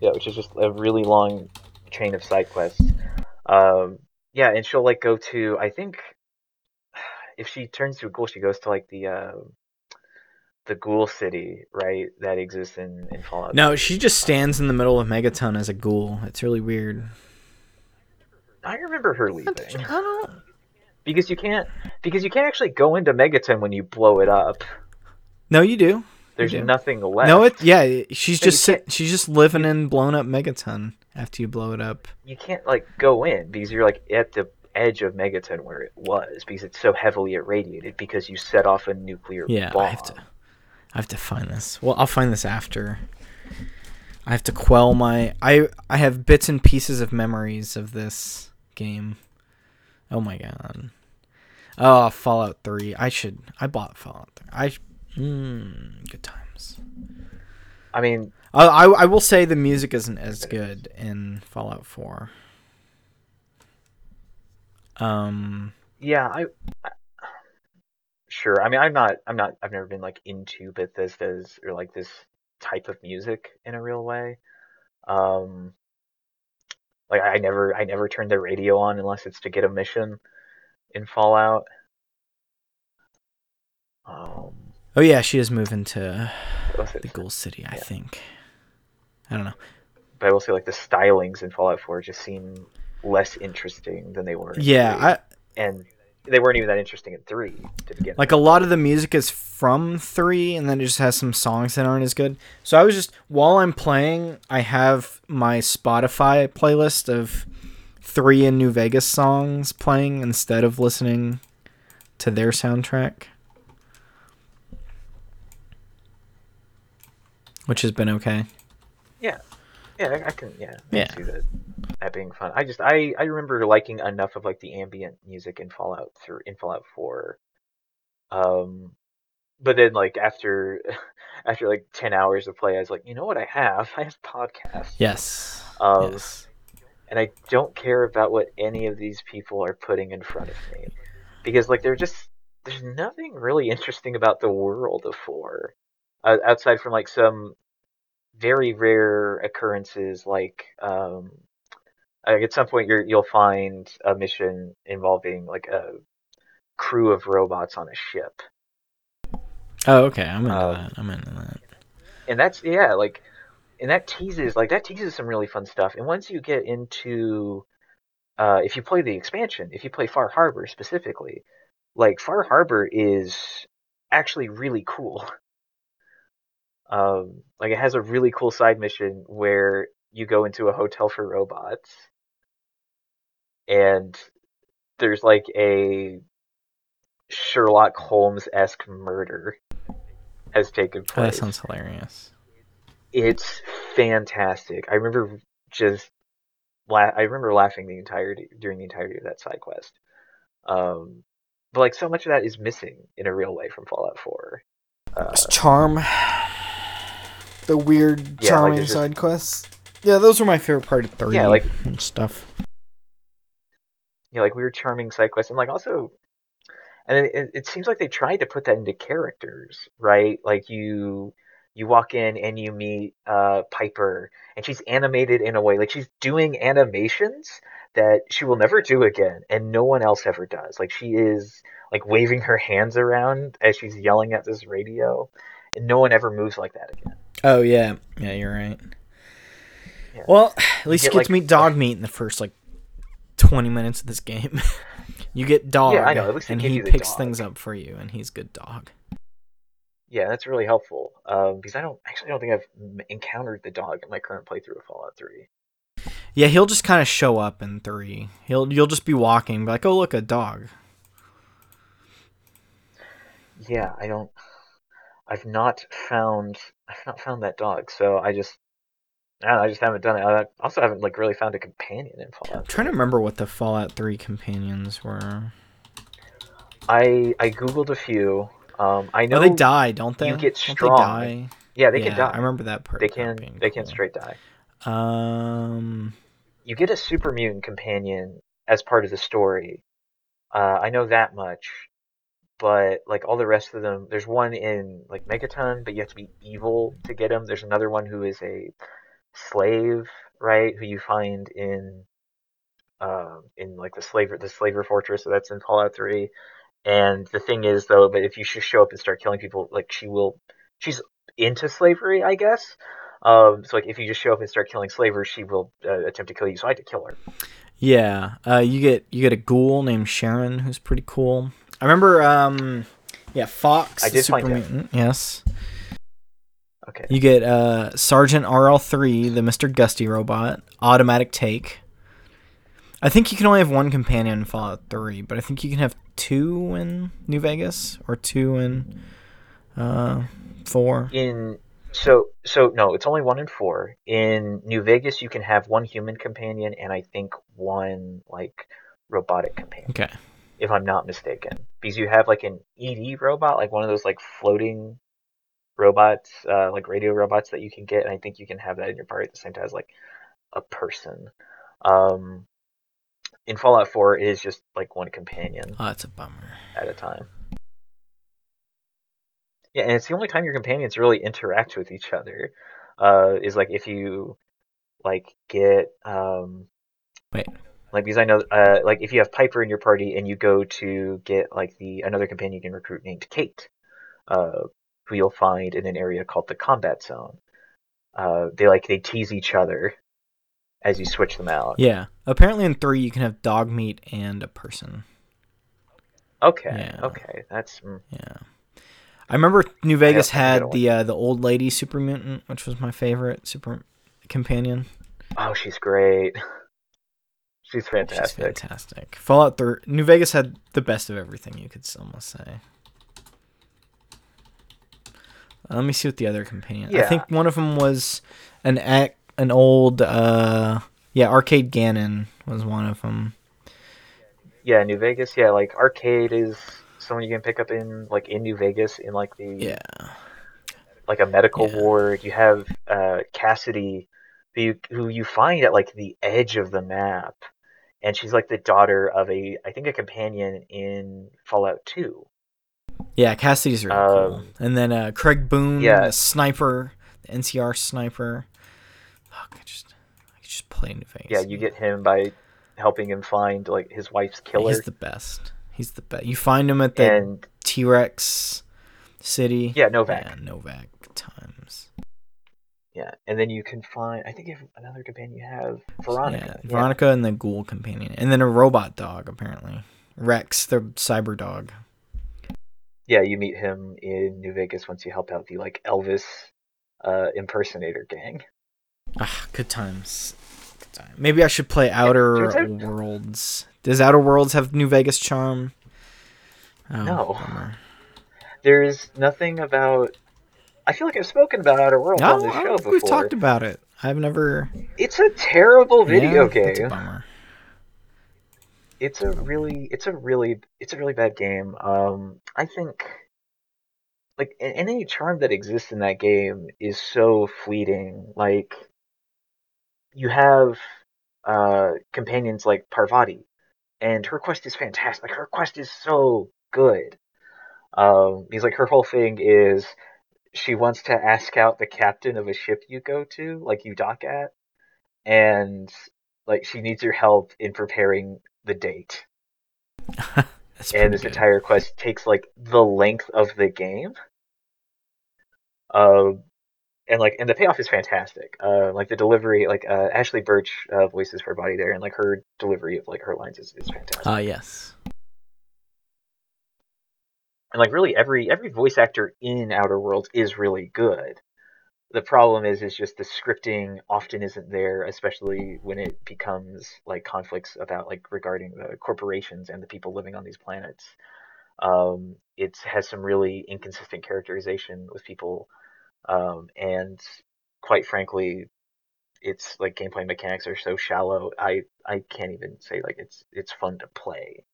Yeah, which is just a really long chain of side quests. Um, yeah, and she'll like go to. I think if she turns to a ghoul, she goes to like the uh, the ghoul city, right? That exists in in Fallout. No, she just stands in the middle of Megaton as a ghoul. It's really weird. I remember her leaving I don't because you can't because you can't actually go into Megaton when you blow it up. No, you do. There's do. nothing left. No, it yeah, she's No, just sit, can't- she's just living in blown up Megaton after you blow it up. you can't like go in because you're like at the edge of Megaton where it was because it's so heavily irradiated because you set off a nuclear Yeah, bomb. I have to. I have to find this. Well, I'll find this after. I have to quell my. I I have bits and pieces of memories of this game. Oh my god. Oh, Fallout Three. I should. I bought Fallout Three. I. Mm, good times. I mean, I, I I will say the music isn't as good in Fallout Four. Um. yeah, I, I sure. I mean, I'm not. I'm not. I've never been like into Bethesda's or like this type of music in a real way. Um, like I never, I never turn the radio on unless it's to get a mission. in Fallout. Um, Oh yeah, she is moving to what was it? the Ghoul City, I Yeah. think. I don't know. but I will say like the stylings in Fallout 4 just seem less interesting than they were. in Yeah, 3. I and they weren't even that interesting in three to begin. like a lot of the music is from three, and then it just has some songs that aren't as good. So I was just while I'm playing, I have my Spotify playlist of three and New Vegas songs playing instead of listening to their soundtrack, which has been okay. Yeah, I, I can. Yeah, I Yeah. can see that that being fun. I just I I remember liking enough of like the ambient music in Fallout through in Fallout Four. Um, but then like after after like ten hours of play, I was like, you know what I have? I have podcasts. Yes. Um, yes. and I don't care about what any of these people are putting in front of me because like they're just there's nothing really interesting about the world of four uh, outside from like some very rare occurrences like um like at some point you're you'll find a mission involving like a crew of robots on a ship Oh, okay. I'm into um, that. I'm into that. and that's yeah like and that teases like that teases some really fun stuff and once you get into uh if you play the expansion if you play far harbor specifically like far harbor is actually really cool um like it has a really cool side mission where you go into a hotel for robots and there's like a Sherlock Holmes-esque murder has taken Oh, that sounds hilarious. it's fantastic. I remember just la- I remember laughing the entirety during the entirety of that side quest. Um, but like so much of that is missing in a real way from Fallout 4. Uh, charm. The weird, Yeah, like, charming just- side quests. Yeah, those were my favorite part of three. Yeah, like- stuff. Yeah, like weird, charming side quests, and like also, and it, it, it seems like they tried to put that into characters, right? Like you you walk in and you meet uh, Piper, and she's animated in a way like she's doing animations that she will never do again, and no one else ever does. Like she is like waving her hands around as she's yelling at this radio, and no one ever moves like that again. Oh yeah, yeah, you're right. Yeah. Well, at least you get, get like, to meet dog meat in the first like twenty minutes of this game. you get dog, Yeah, I know, at least and he picks dog. things up for you, and he's good dog. Yeah, that's really helpful um, because I don't actually I don't think I've encountered the dog in my current playthrough of Fallout 3. Yeah, he'll just kind of show up in three. He'll you'll just be walking, be like, oh look, a dog. Yeah, I don't. I've not found. I've not found that dog, so I just. I, I just haven't done it. I also haven't like really found a companion in Fallout. I'm trying to remember what the Fallout Three companions were. I I googled a few. Um, I know Oh, they die, don't they? you get strong. they die? Yeah, they yeah, can die. I remember that part. they can. They can cool. straight die. Um, You get a super mutant companion as part of the story. Uh, I know that much, but like all the rest of them, there's one in like Megaton, but you have to be evil to get him. There's another one who is a slave, right? Who you find in um, in like the slaver the slaver fortress. So that's in Fallout Three. And the thing is, though, but if you just show up and start killing people, like she will, she's into slavery, I guess. Um, so like if you just show up and start killing slavers, she will uh, attempt to kill you. So I had to kill her. yeah. Uh, you get you get a ghoul named Charon who's pretty cool. I remember. Um, yeah, Fawkes. I did super find mutant. Yes. Okay. You get uh, Sergeant RL3, the Mr. Gutsy robot, automatic take. I think you can only have one companion in Fallout 3, but I think you can have two in New Vegas or two in uh, 4. In so so no, it's only one in four. In New Vegas, you can have one human companion and I think one like robotic companion, Okay. If I'm not mistaken. Because you have like an ED robot, like one of those like floating robots, uh, like radio robots that you can get, and I think you can have that in your party at the same time as like a person. Um, in Fallout 4, it is just like one companion Oh, that's a bummer. at a time. Yeah, and it's the only time your companions really interact with each other. Uh, is like if you like get um Wait. Like because I know, uh, like if you have Piper in your party and you go to get like the another companion you can recruit named Kate, uh, who you'll find in an area called the Combat Zone. Uh, they like they tease each other as you switch them out. Yeah. Apparently in three you can have dog meat and a person. Okay. Yeah. Okay. That's mm, Yeah. I remember New Vegas had the uh, the old lady super mutant, which was my favorite super companion. oh, she's great. She's fantastic. She's fantastic. Fallout 3 New Vegas had the best of everything, you could almost say. Uh, let me see what the other companion. I think one of them was an ac- an old uh yeah, Arcade Ganon was one of them. Yeah, New Vegas. Yeah, like arcade is someone you can pick up in like in New Vegas in like the Yeah. like a medical Yeah. ward. You have uh, Cassidy, who you, who you find at like the edge of the map, and she's like the daughter of a I think a companion in Fallout Two. Yeah, Cassidy's really cool. Um, And then uh Craig Boone, yeah. the sniper, the NCR sniper. Fuck, I just I just play New Vegas. Yeah, you get him by helping him find like his wife's killer, He's the best. He's the best. You find him at the T Rex city. yeah, Novac. Yeah, Novac times. Yeah, and then you can find I think if another companion you have Veronica. Yeah, Veronica and the ghoul companion. And then a robot dog, apparently. Rex, the cyber dog. Yeah, you meet him in New Vegas once you help out the like Elvis uh, impersonator gang. Ah, good times. Good time. Maybe I should play Outer turns out- Worlds. Does Outer Worlds have New Vegas charm? Oh, No. bummer. There's nothing about. I feel like I've spoken about Outer Worlds No, on this show before. we've talked about it. I've never. It's a terrible video Yeah, that's a game. bummer. It's a really, it's a really, it's a really bad game. Um, I think, like, any charm that exists in that game is so fleeting. Like, you have uh companions like Parvati, and her quest is fantastic. Like, her quest is so good. Um, because like her whole thing is she wants to ask out the captain of a ship you go to, like you dock at, and like she needs your help in preparing the date. And this good. entire quest takes like the length of the game. Um, and like, and the payoff is fantastic. Uh, like the delivery, like uh, Ashly Burch uh, voices her body there, and like her delivery of like her lines is, is fantastic. Ah, yes. And like really every every voice actor in Outer Worlds is really good. The problem is is just the scripting often isn't there, especially when it becomes like conflicts about like regarding the corporations and the people living on these planets. Um, it has some really inconsistent characterization with people, um, and quite frankly, its like gameplay mechanics are so shallow. I I can't even say like it's it's fun to play.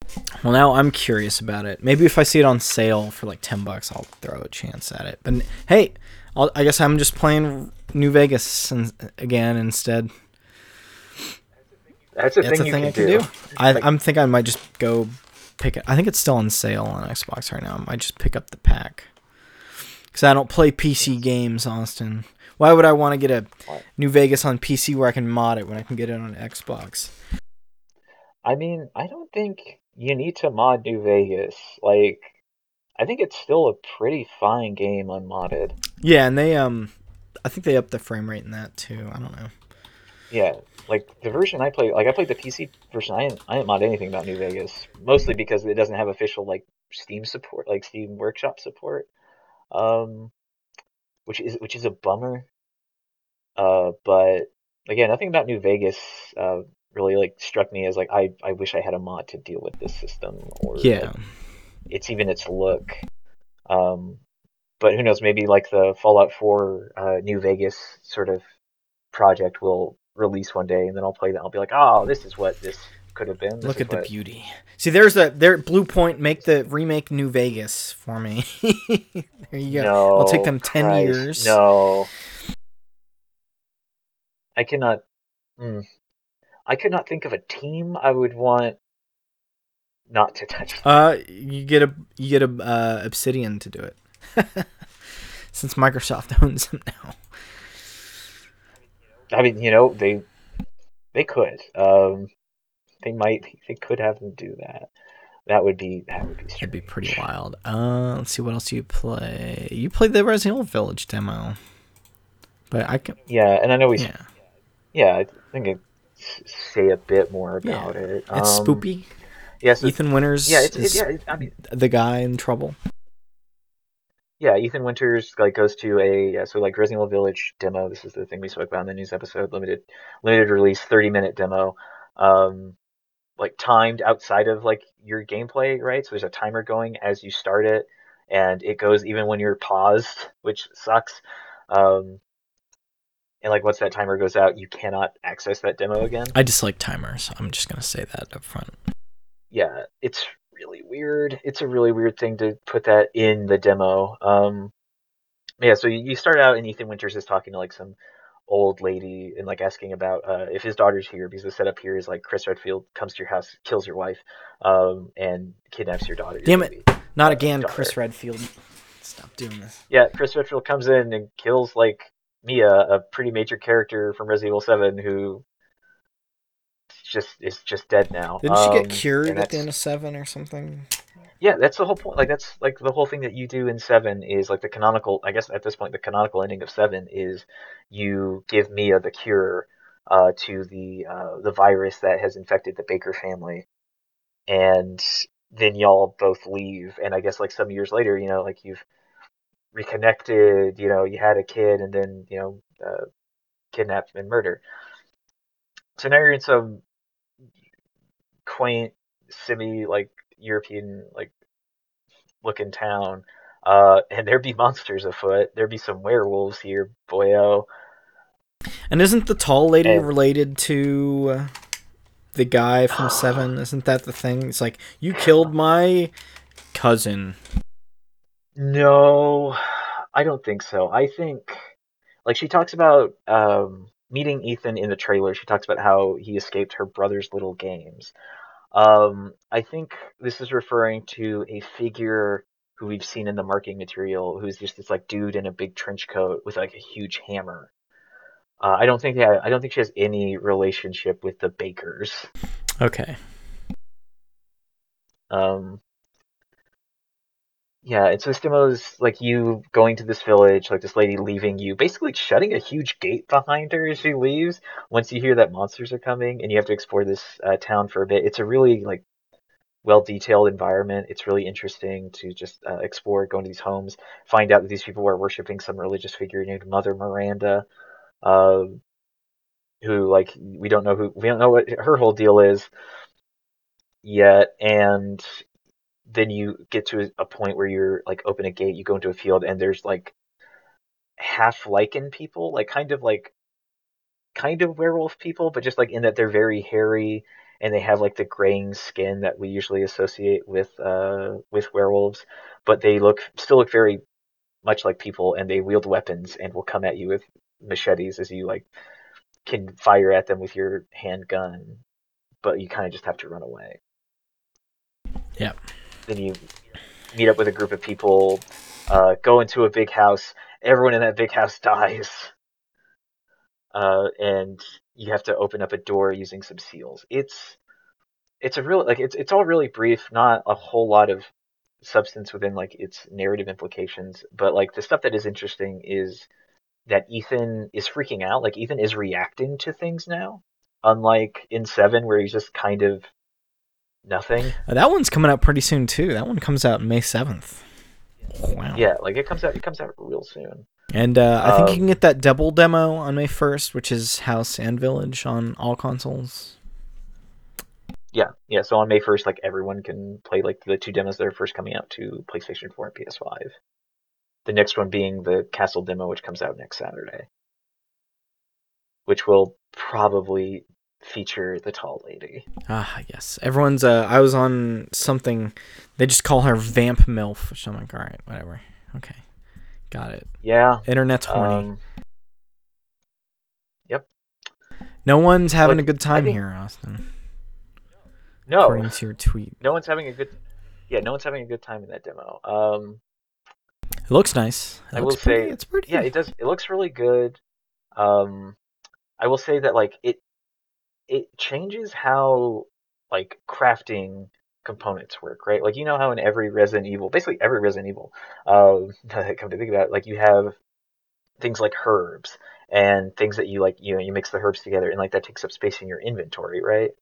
Well, now I'm curious about it. Maybe if I see it on sale for like ten bucks, I'll throw a chance at it. But hey, I'll, I guess I'm just playing New Vegas and, again instead. That's a That's thing a you thing can I can do. do. I, Like- I'm think I might just go pick it. I think it's still on sale on Xbox right now. I might just pick up the pack because I don't play PC games, Austin. Why would I want to get a New Vegas on PC where I can mod it when I can get it on Xbox? I mean, I don't think you need to mod New Vegas. Like, I think it's still a pretty fine game unmodded. Yeah, and they um, I think they upped the frame rate in that too. I don't know. Yeah, like the version I played, like I played the PC version. I didn't, I didn't mod anything about New Vegas, mostly because it doesn't have official like Steam support, like Steam Workshop support. Um, which is which is a bummer. Uh, but again, nothing about New Vegas uh really like struck me as like I I wish I had a mod to deal with this system or like, Yeah, it's even its look. Um, but who knows? Maybe like the Fallout 4 uh, New Vegas sort of project will release one day, and then I'll play that. I'll be like, oh, this is what this could have been. This look at the beauty. See, there's the there Bluepoint. Make the remake New Vegas for me. there you go. No, I'll take them 10 Christ, years. No, I cannot. Mm, I could not think of a team I would want not to touch. Uh, you get a you get a uh, Obsidian to do it, since Microsoft owns them now. I mean, you know, they they could. Um, they might they could have them do that. That would be that would be That'd be pretty wild. Uh, let's see what else you play. You played the Resident Evil Village demo, but I can. Yeah, and I know we Yeah, yeah, I think I say a bit more Yeah. about it. it's Um, spoopy. Yes, yeah, so- Ethan Winters yeah, it's, is it, yeah. It, I mean, the guy in trouble. yeah. Ethan Winters like goes to a yeah, so like Resident Evil Village demo. This is the thing we spoke about in the news episode. Limited limited release, thirty minute demo. Um, like timed outside of like your gameplay, right? So there's a timer going as you start it, and it goes even when you're paused, which sucks. Um, and like once that timer goes out, you cannot access that demo again. I dislike timers. I'm just gonna say that up front. yeah, it's really weird. It's a really weird thing to put that in the demo. Um, yeah, so you, you start out and Ethan Winters is talking to like some old lady and like asking about uh, if his daughter's here because the setup here is like Chris Redfield comes to your house, kills your wife, um, and kidnaps your daughter. your Damn it. baby. Not Uh, again, daughter. Chris Redfield. Stop doing this. Yeah, Chris Redfield comes in and kills like Mia, a pretty major character from Resident Evil Seven, who just is just dead now. Didn't she Um, get cured at the end of seven or something? Yeah, that's the whole point. Like that's like the whole thing that you do in seven is like the canonical. I guess at this point, the canonical ending of seven is you give Mia the cure uh, to the uh, the virus that has infected the Baker family, and then y'all both leave. And I guess like some years later, you know, like you've reconnected. You know, you had a kid, and then you know, uh, kidnapped and murder. So now you're in some quaint, semi like European like looking town. Uh, and there'd be monsters afoot. There'd be some werewolves here, boyo. And isn't the tall lady And- related to uh, the guy from Seven? Isn't that the thing? It's like you killed my cousin. No, I don't think so. I think like she talks about um, meeting Ethan in the trailer. She talks about how he escaped her brother's little games. Um, I think this is referring to a figure who we've seen in the marketing material, who's just this like dude in a big trench coat with like a huge hammer. Uh, I don't think that I don't think she has any relationship with the Bakers. Okay. Um, yeah, and so this is like you going to this village, like this lady leaving you, basically shutting a huge gate behind her as she leaves. Once you hear that monsters are coming, and you have to explore this uh, town for a bit. It's a really like well detailed environment. It's really interesting to just uh, explore, go into these homes, find out that these people are worshiping some religious figure named Mother Miranda, uh, who like we don't know who we don't know what her whole deal is yet, and then you get to a point where you're like open a gate, you go into a field, and there's like half lycan people, like kind of like kind of werewolf people, but just like in that they're very hairy and they have like the graying skin that we usually associate with uh with werewolves, but they look still look very much like people and they wield weapons and will come at you with machetes as you like can fire at them with your handgun, but you kind of just have to run away. Yep. Then you meet up with a group of people, uh, go into a big house. Everyone in that big house dies, uh, and you have to open up a door using some seals. It's it's a real like it's it's all really brief, not a whole lot of substance within like its narrative implications, but like the stuff that is interesting is that Ethan is freaking out. Like Ethan is reacting to things now, unlike in Seven where he's just kind of nothing. That one's coming out pretty soon too. That one comes out May seventh. Wow. Yeah, like it comes out it comes out real soon. And uh, I think you Um, can get that double demo on May first, which is House and Village on all consoles. Yeah, yeah. So on May first, like everyone can play like the two demos that are first coming out to PlayStation 4 and PS5. The next one being the Castle demo, which comes out next Saturday, which will probably feature the tall lady. Ah, yes. Everyone's. Uh, I was on something. They just call her Vamp Milf, which I'm like, all right, whatever. Okay, got it. Yeah. Internet's horny. Um, no one's having like, a good time think- here, Austin. no, According to your tweet, no one's having a good. Yeah, no one's having a good time in that demo. Um, it looks nice. It I looks will pretty, say- it's pretty. yeah, it does. It looks really good. Um, I will say that like it, it changes how like crafting components work, right? Like you know how in every Resident Evil, basically every Resident Evil, uh, come to think about it, like you have things like herbs and things that you like, you know, you mix the herbs together and like that takes up space in your inventory, right?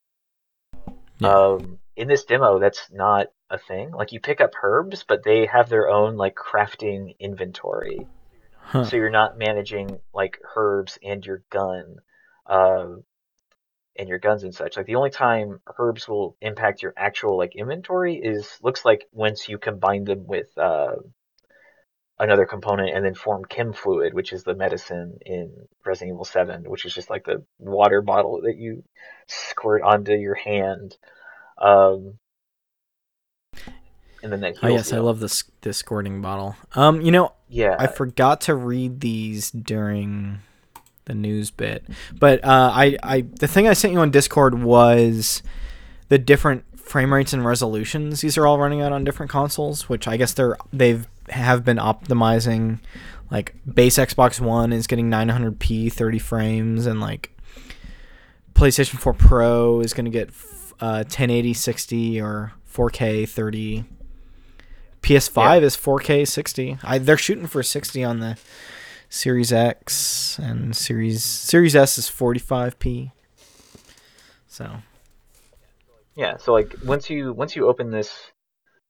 Yeah. Um, in this demo, that's not a thing. Like you pick up herbs, but they have their own like crafting inventory. Huh. So you're not managing like herbs and your gun, uh, and your guns and such. Like the only time herbs will impact your actual like inventory is looks like once you combine them with uh, another component and then form chem fluid, which is the medicine in Resident Evil 7, which is just like the water bottle that you squirt onto your hand. Um, and then that Oh yes, I love this this squirting bottle. Um, you know, Yeah, I forgot to read these during the news bit, but uh, I, I the thing I sent you on Discord was the different frame rates and resolutions. These are all running out on different consoles, which I guess they're they've have been optimizing. Like base Xbox One is getting 900p 30 frames, and like PlayStation 4 Pro is going to get uh, 1080 60 or 4K 30. PS5 is 4K 60. I, they're shooting for 60 on the Series X and Series Series S is 45p. So Yeah, so like once you once you open this,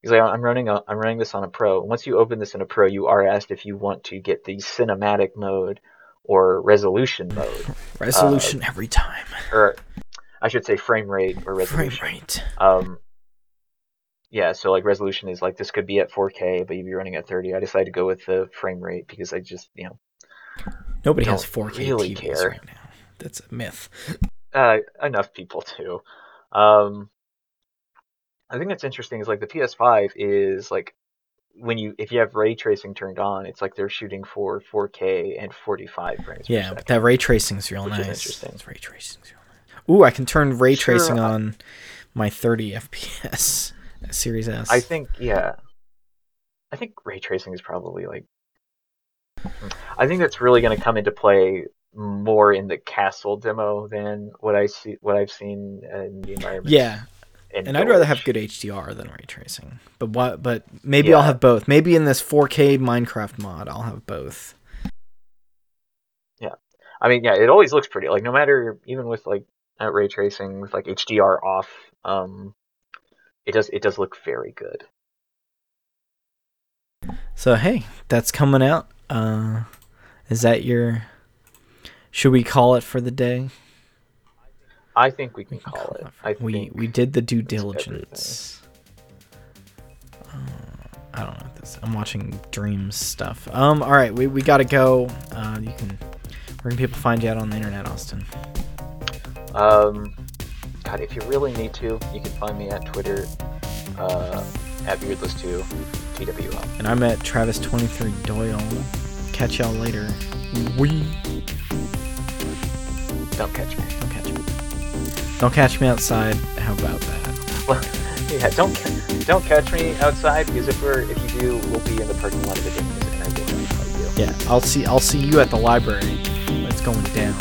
because like, I'm running a, I'm running this on a pro. Once you open this in a pro, you are asked if you want to get the cinematic mode or resolution mode, resolution every time. or I should say frame rate or resolution. Frame rate. Um, yeah, so like resolution is like this could be at 4K, but you'd be running at 30. I decided to go with the frame rate because I just you know Nobody has don't 4K really TVs care. right now. That's a myth. uh, enough people do. Um, I think that's interesting is like the PS5 is like when you if you have ray tracing turned on, it's like they're shooting for 4K and 45 frames per Yeah, second. but that ray tracing's real nice. interesting. It's ray tracing's real nice. Ooh, I can turn ray Sure, tracing I- on my 30 FPS Series S. I think yeah. I think ray tracing is probably like I think that's really going to come into play more in the castle demo than what I see what I've seen in the environment. yeah, in and I'd rather have good HDR than ray tracing. But what? But maybe I'll have both. Maybe in this 4K Minecraft mod, I'll have both. Yeah. I mean, yeah, it always looks pretty. Like no matter even with like ray tracing with like HDR off, um, it does it does look very good. So hey, that's coming out. Uh, is that your? Should we call it for the day? I think we can We can call it. for- I we think we did the due diligence. Uh, I don't know this. I'm watching Dreams stuff. Um. All right, we, we gotta go. Uh, you can. Where can people find you out on the internet, Austin? Um, God, if you really need to, you can find me at Twitter, uh, at Beardless2, TWL. And I'm at Travis23 Doyle. Catch y'all later. We Don't catch me. don't catch me. Don't catch me outside. How about that? Well, yeah, don't ca- don't catch me outside because if we're if you do, we'll be in the parking lot of the Dickens and I think that's how you. Yeah, I'll see. I'll see you at the library. It's going down.